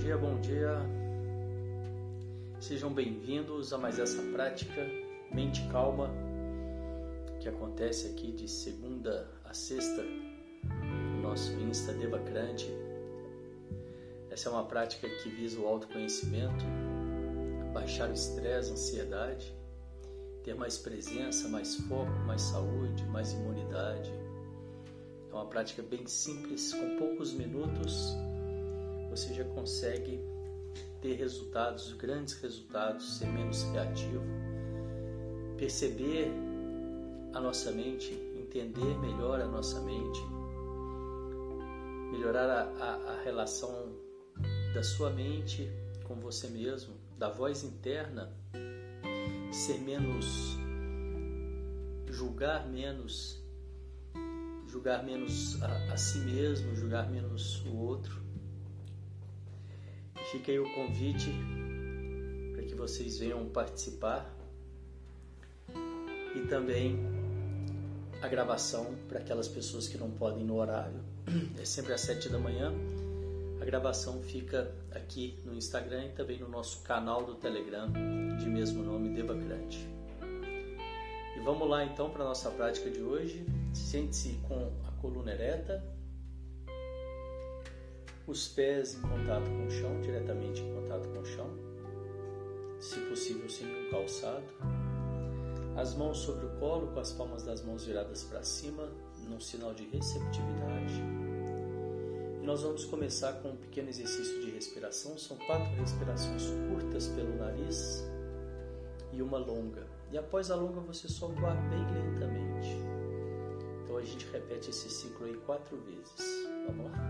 dia, bom dia. Sejam bem-vindos a mais essa prática Mente Calma que acontece aqui de segunda a sexta no nosso Insta Devacrante. Essa é uma prática que visa o autoconhecimento, baixar o estresse, a ansiedade, ter mais presença, mais foco, mais saúde, mais imunidade. É uma prática bem simples, com poucos minutos você já consegue ter resultados, grandes resultados, ser menos reativo, perceber a nossa mente, entender melhor a nossa mente, melhorar a, a, a relação da sua mente com você mesmo, da voz interna, ser menos, julgar menos, julgar menos a, a si mesmo, julgar menos o outro Fica aí o convite para que vocês venham participar e também a gravação para aquelas pessoas que não podem no horário. É sempre às sete da manhã. A gravação fica aqui no Instagram e também no nosso canal do Telegram de mesmo nome, Devacrante. E vamos lá então para a nossa prática de hoje. Sente-se com a coluna ereta, os pés em contato com o chão, diretamente em contato com o chão, se possível sem um calçado. As mãos sobre o colo, com as palmas das mãos viradas para cima, num sinal de receptividade. E nós vamos começar com um pequeno exercício de respiração. São quatro respirações curtas pelo nariz e uma longa. E após a longa você solta o ar bem lentamente. Então a gente repete esse ciclo aí quatro vezes. Vamos lá?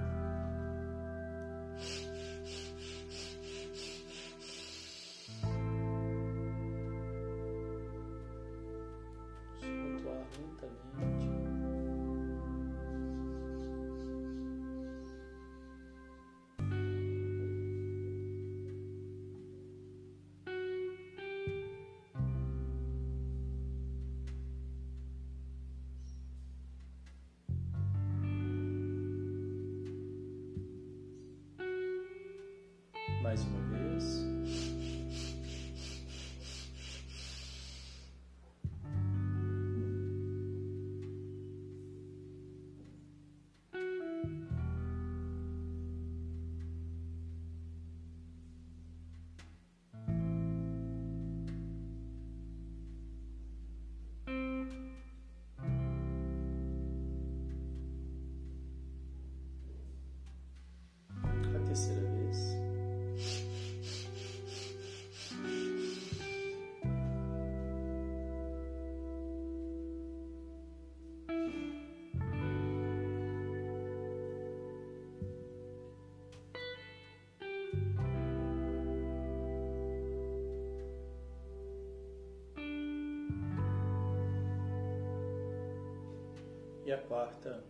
A quarta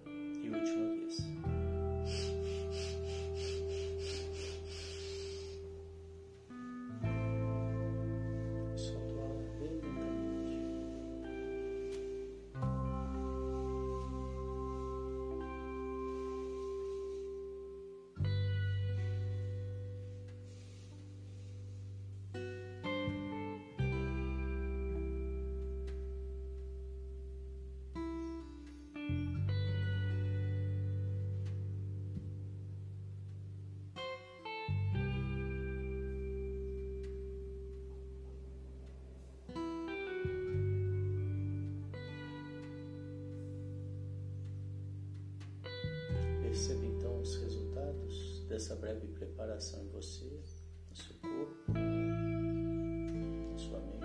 dessa breve preparação em você, no seu corpo, na sua mente.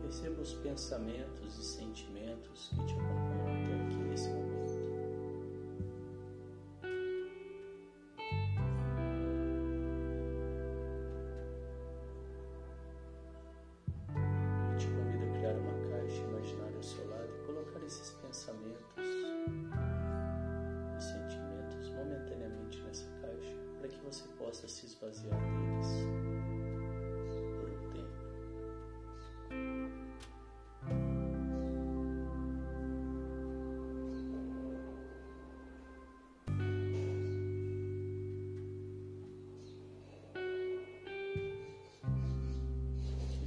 Perceba os pensamentos para que você possa se esvaziar deles.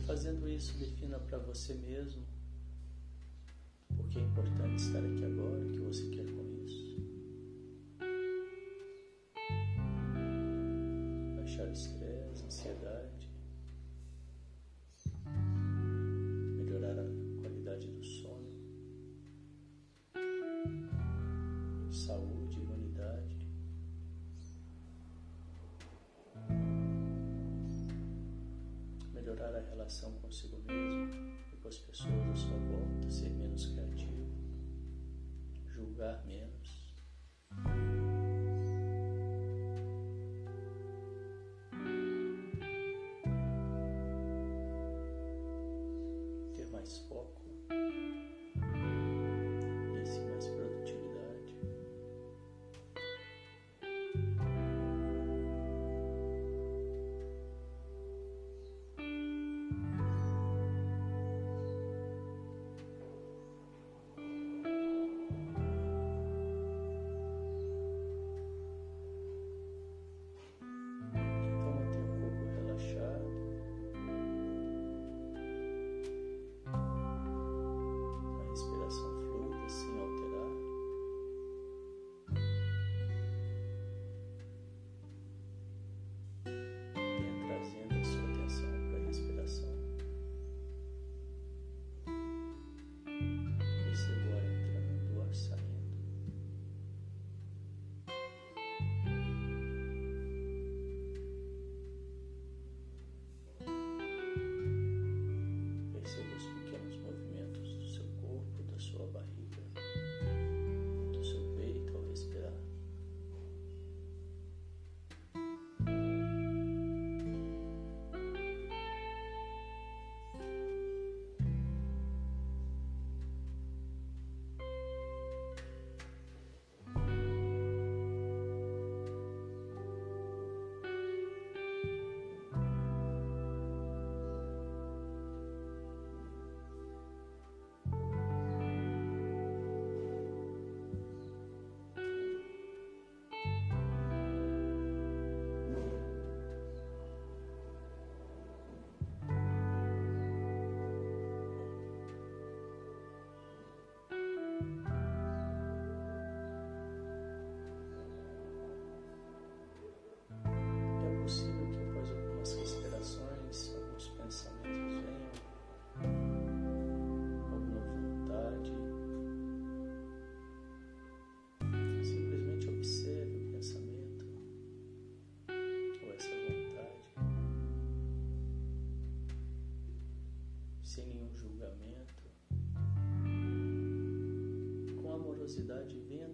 fazendo isso, defina para você mesmo porque é importante estar aqui agora.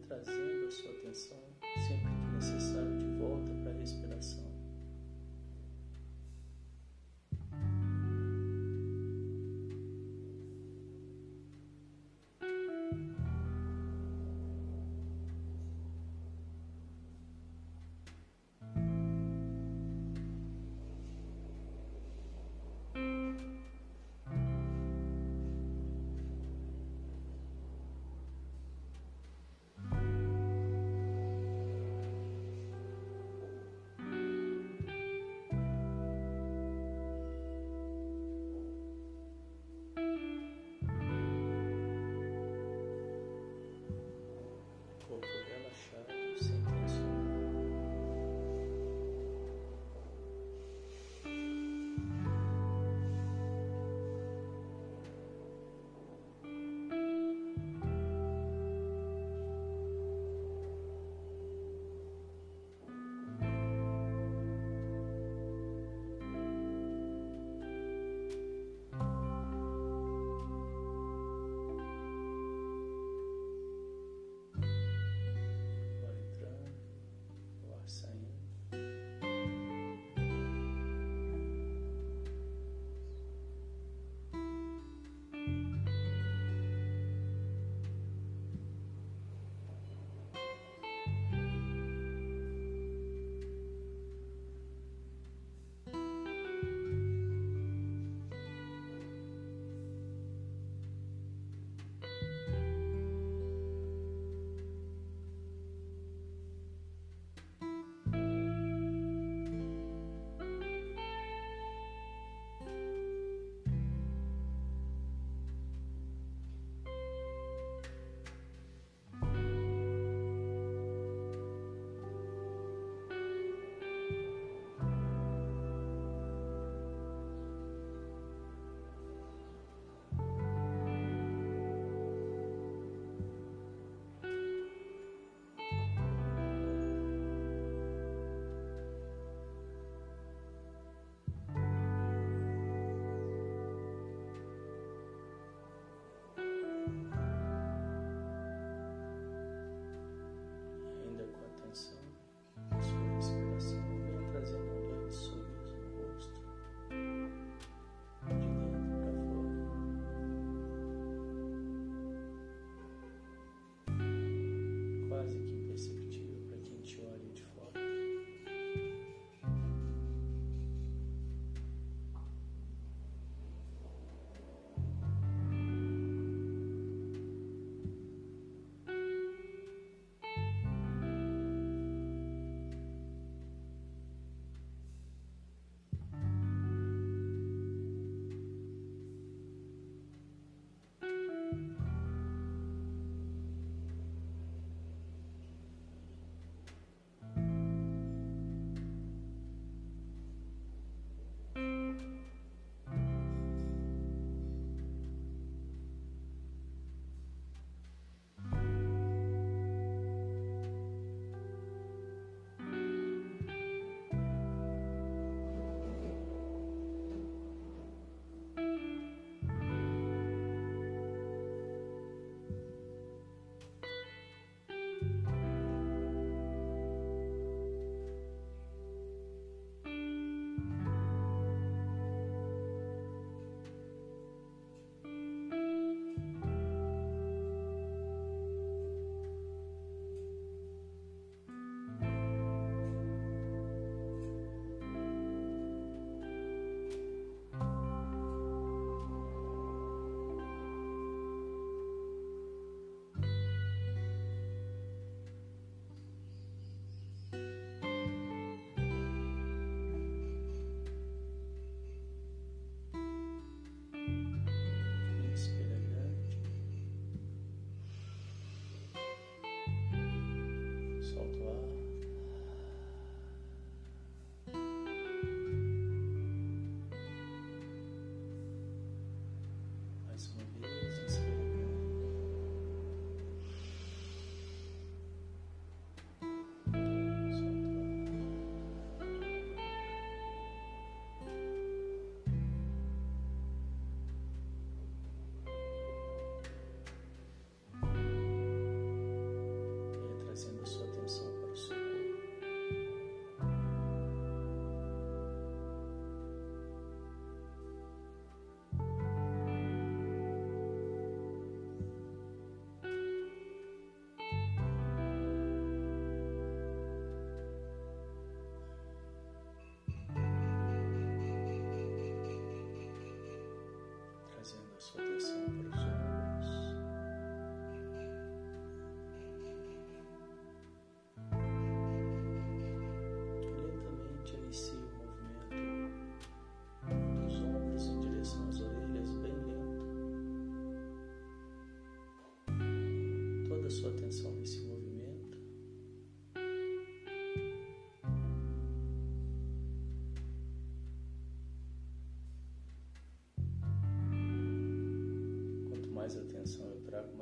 trazendo a sua atenção.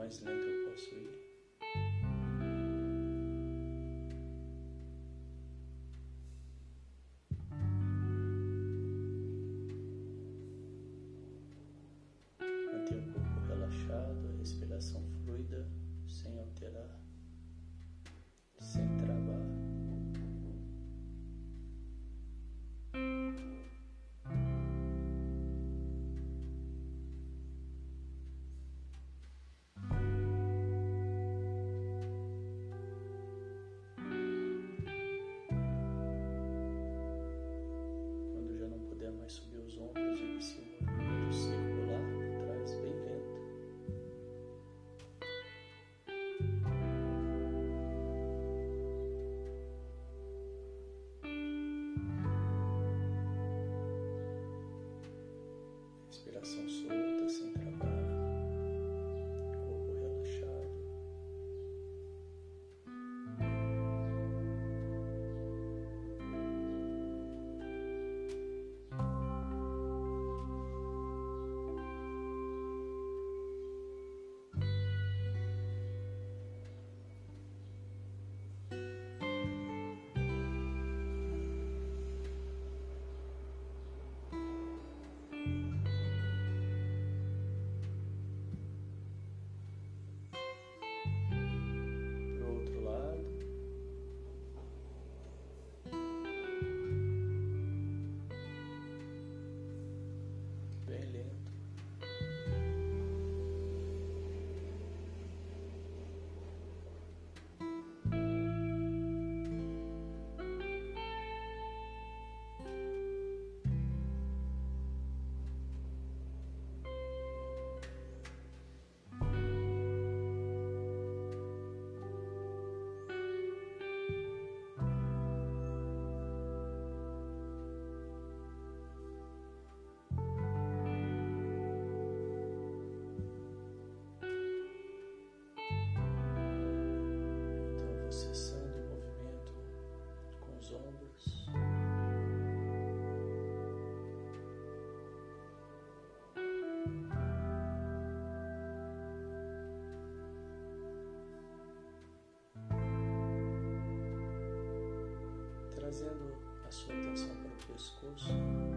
listening to So. Trazendo a sua atenção para o pescoço.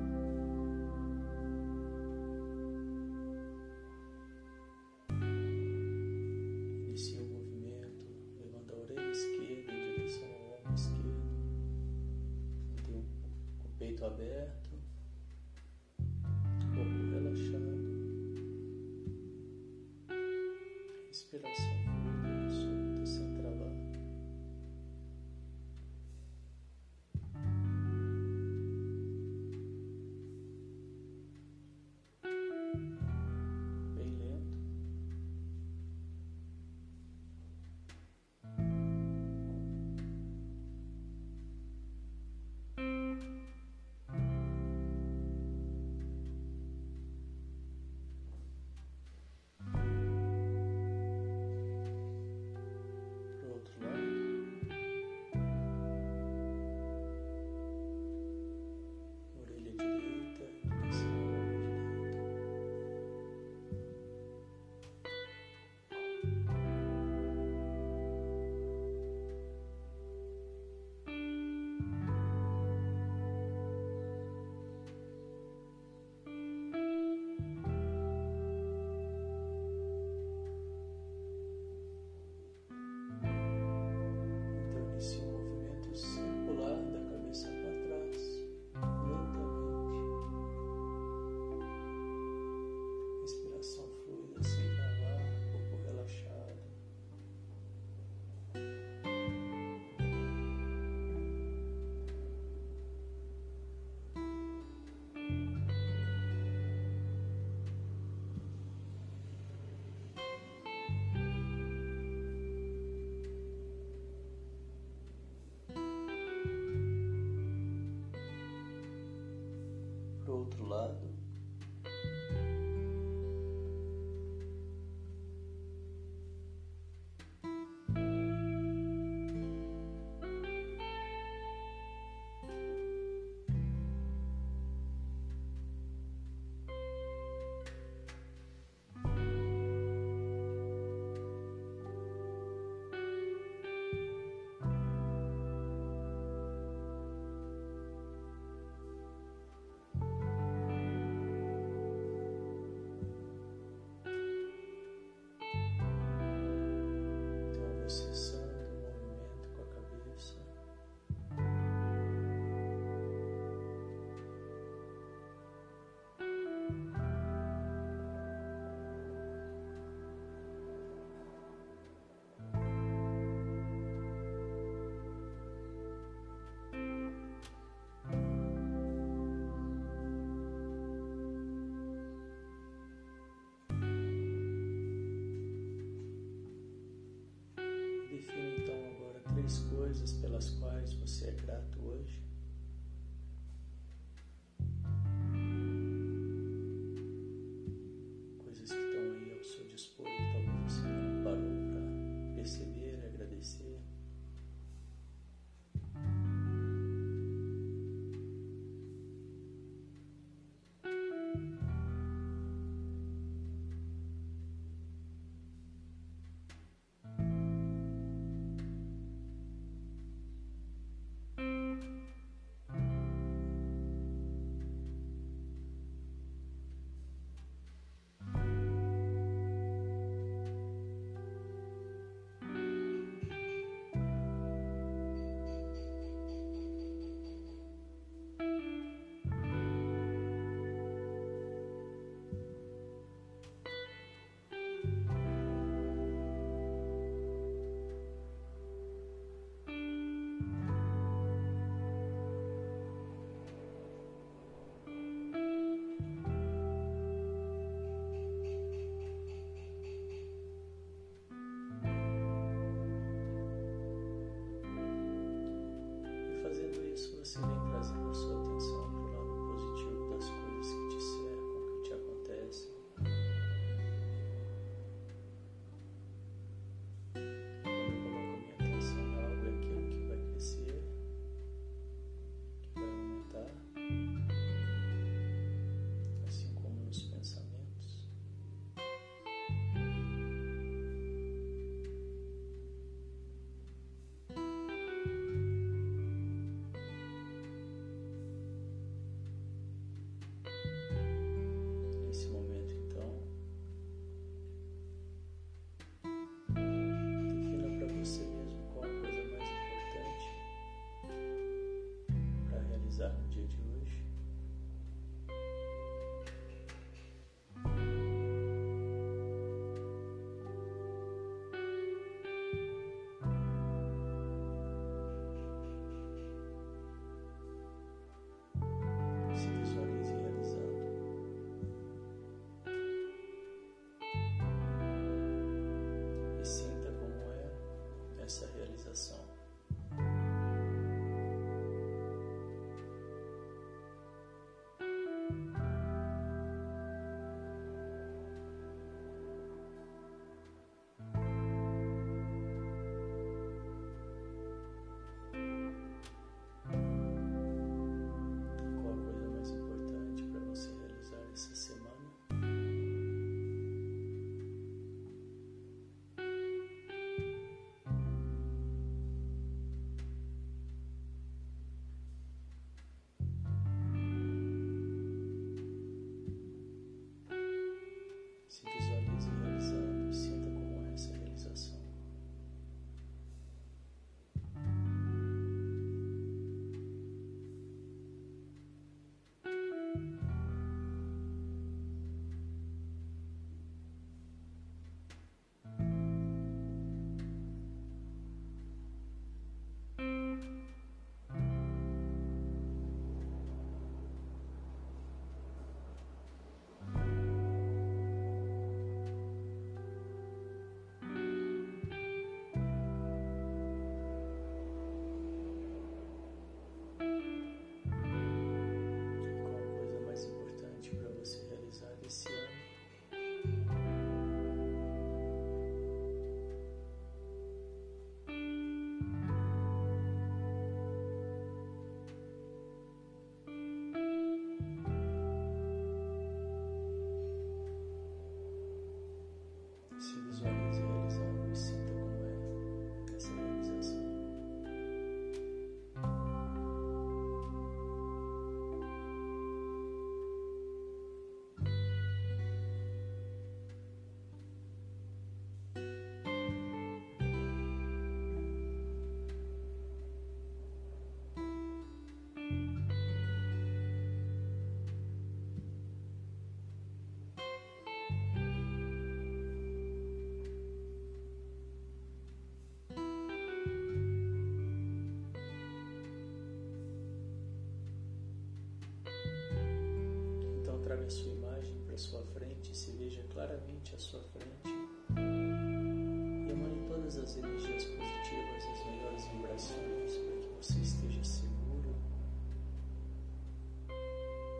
A sua imagem para sua frente, se veja claramente à sua frente. E emane todas as energias positivas, as melhores vibrações para que você esteja seguro,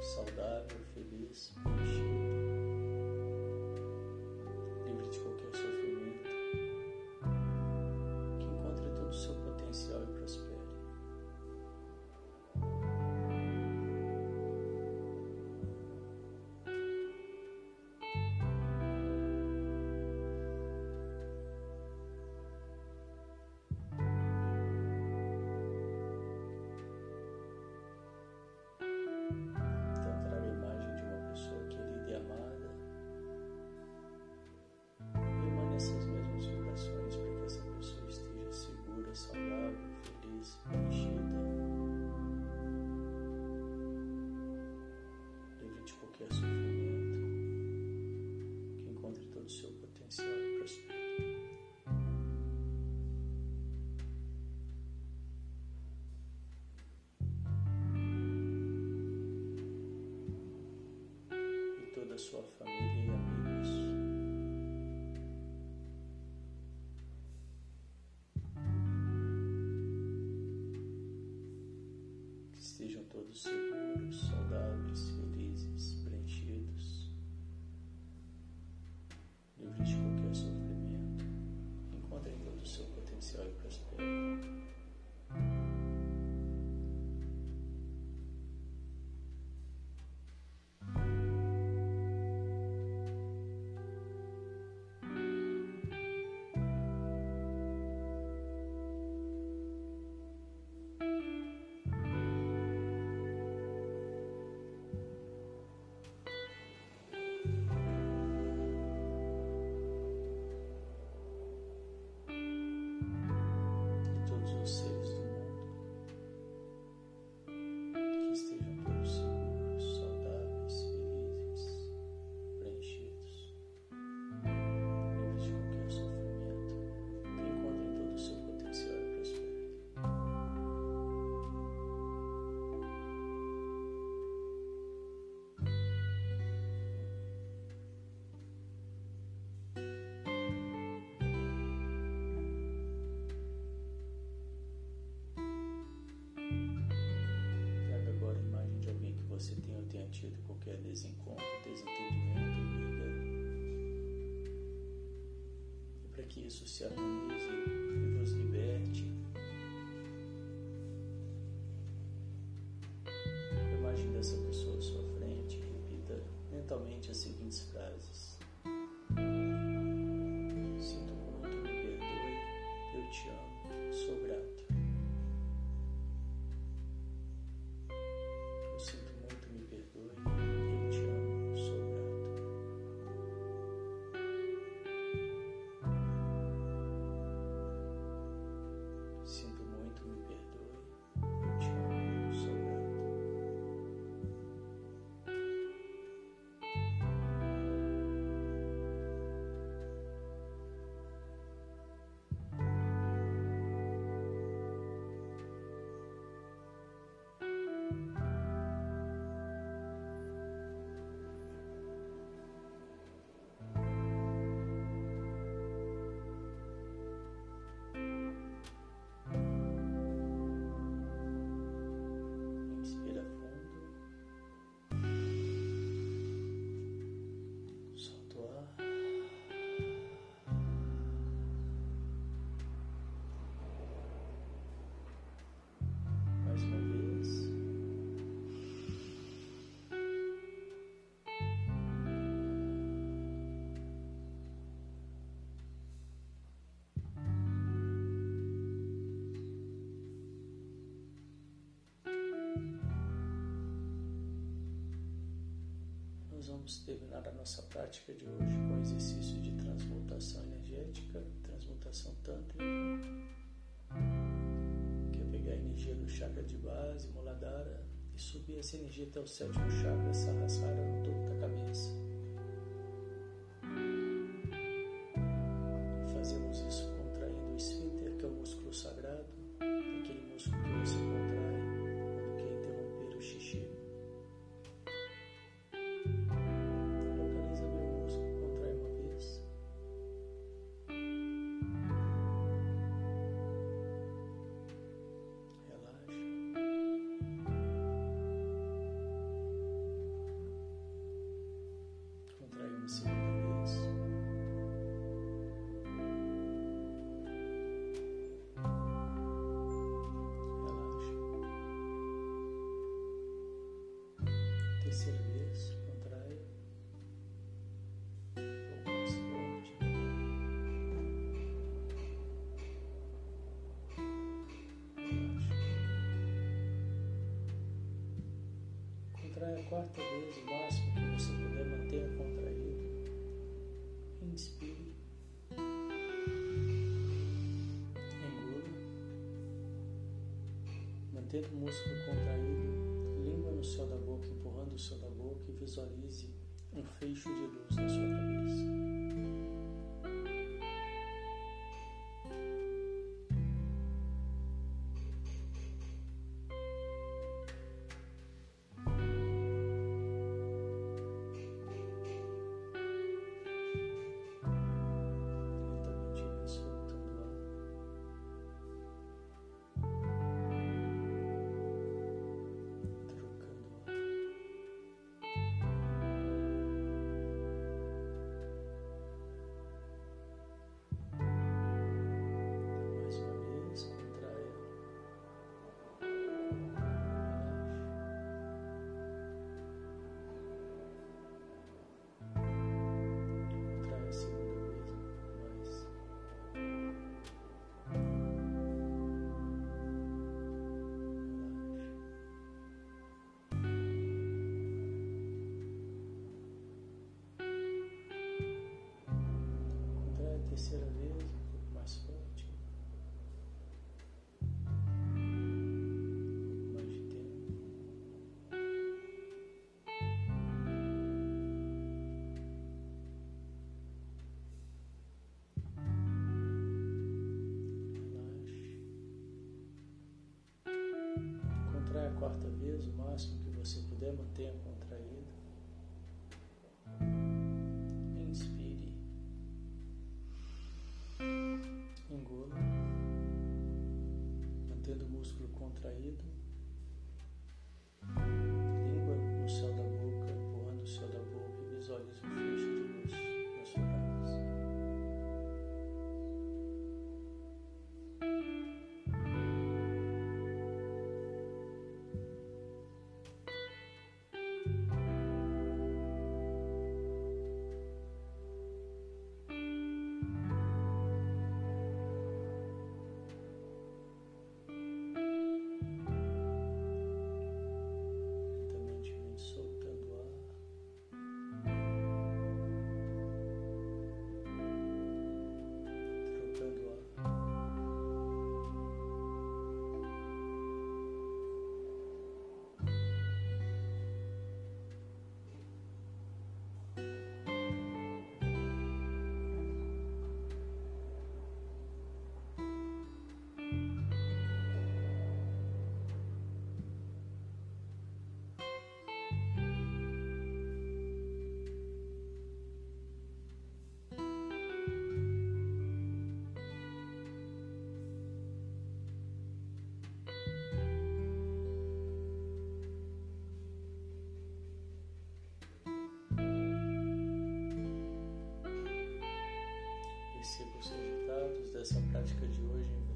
saudável, feliz, soon. Desencontro, desentendimento, briga. E para que isso se harmonize e vos liberte, imagine dessa pessoa à sua frente repita mentalmente as seguintes frases. Vamos terminar a nossa prática de hoje com o exercício de transmutação energética, transmutação tântrica, que é pegar a energia do chakra de base, Muladhara, e subir essa energia até o sétimo chakra, Sahasrara, no topo da cabeça. Contrai a quarta vez, o máximo que você puder manter contraído. Inspire. Engula. Mantendo o músculo contraído, língua no céu da boca, empurrando o céu da boca e visualize um feixe de luz na sua cabeça. Quarta vez, o máximo que você puder, mantenha contraído. Inspire. Engula. Mantendo o músculo contraído.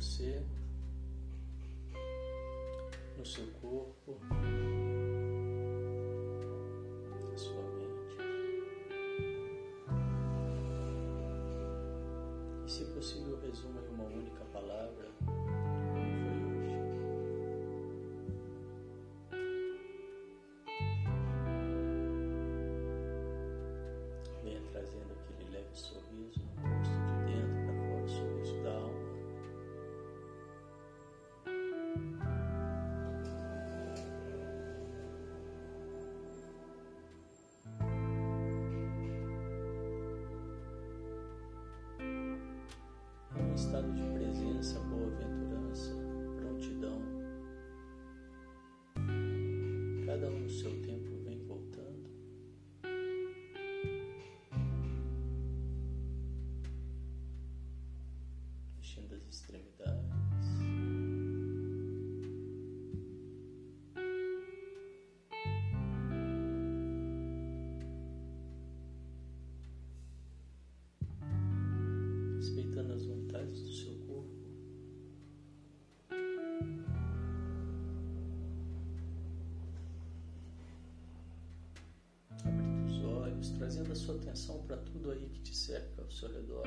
você, no seu corpo, na sua mente. E se possível, resuma em uma única palavra foi hoje. Venha trazendo aquele leve sorriso. cada um no seu tempo. A sua atenção para tudo aí que te cerca ao seu redor.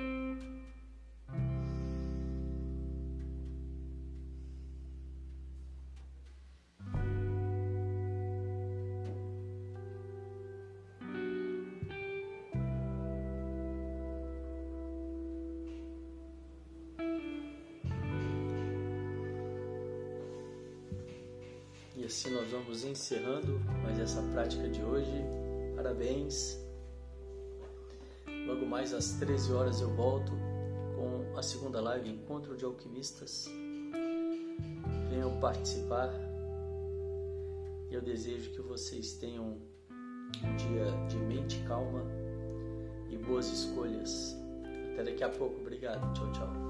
E assim nós vamos encerrando mais essa prática de hoje. Parabéns! Mais às 13 horas eu volto com a segunda live Encontro de Alquimistas. Venham participar e eu desejo que vocês tenham um dia de mente calma e boas escolhas. Até daqui a pouco. Obrigado. Tchau, tchau.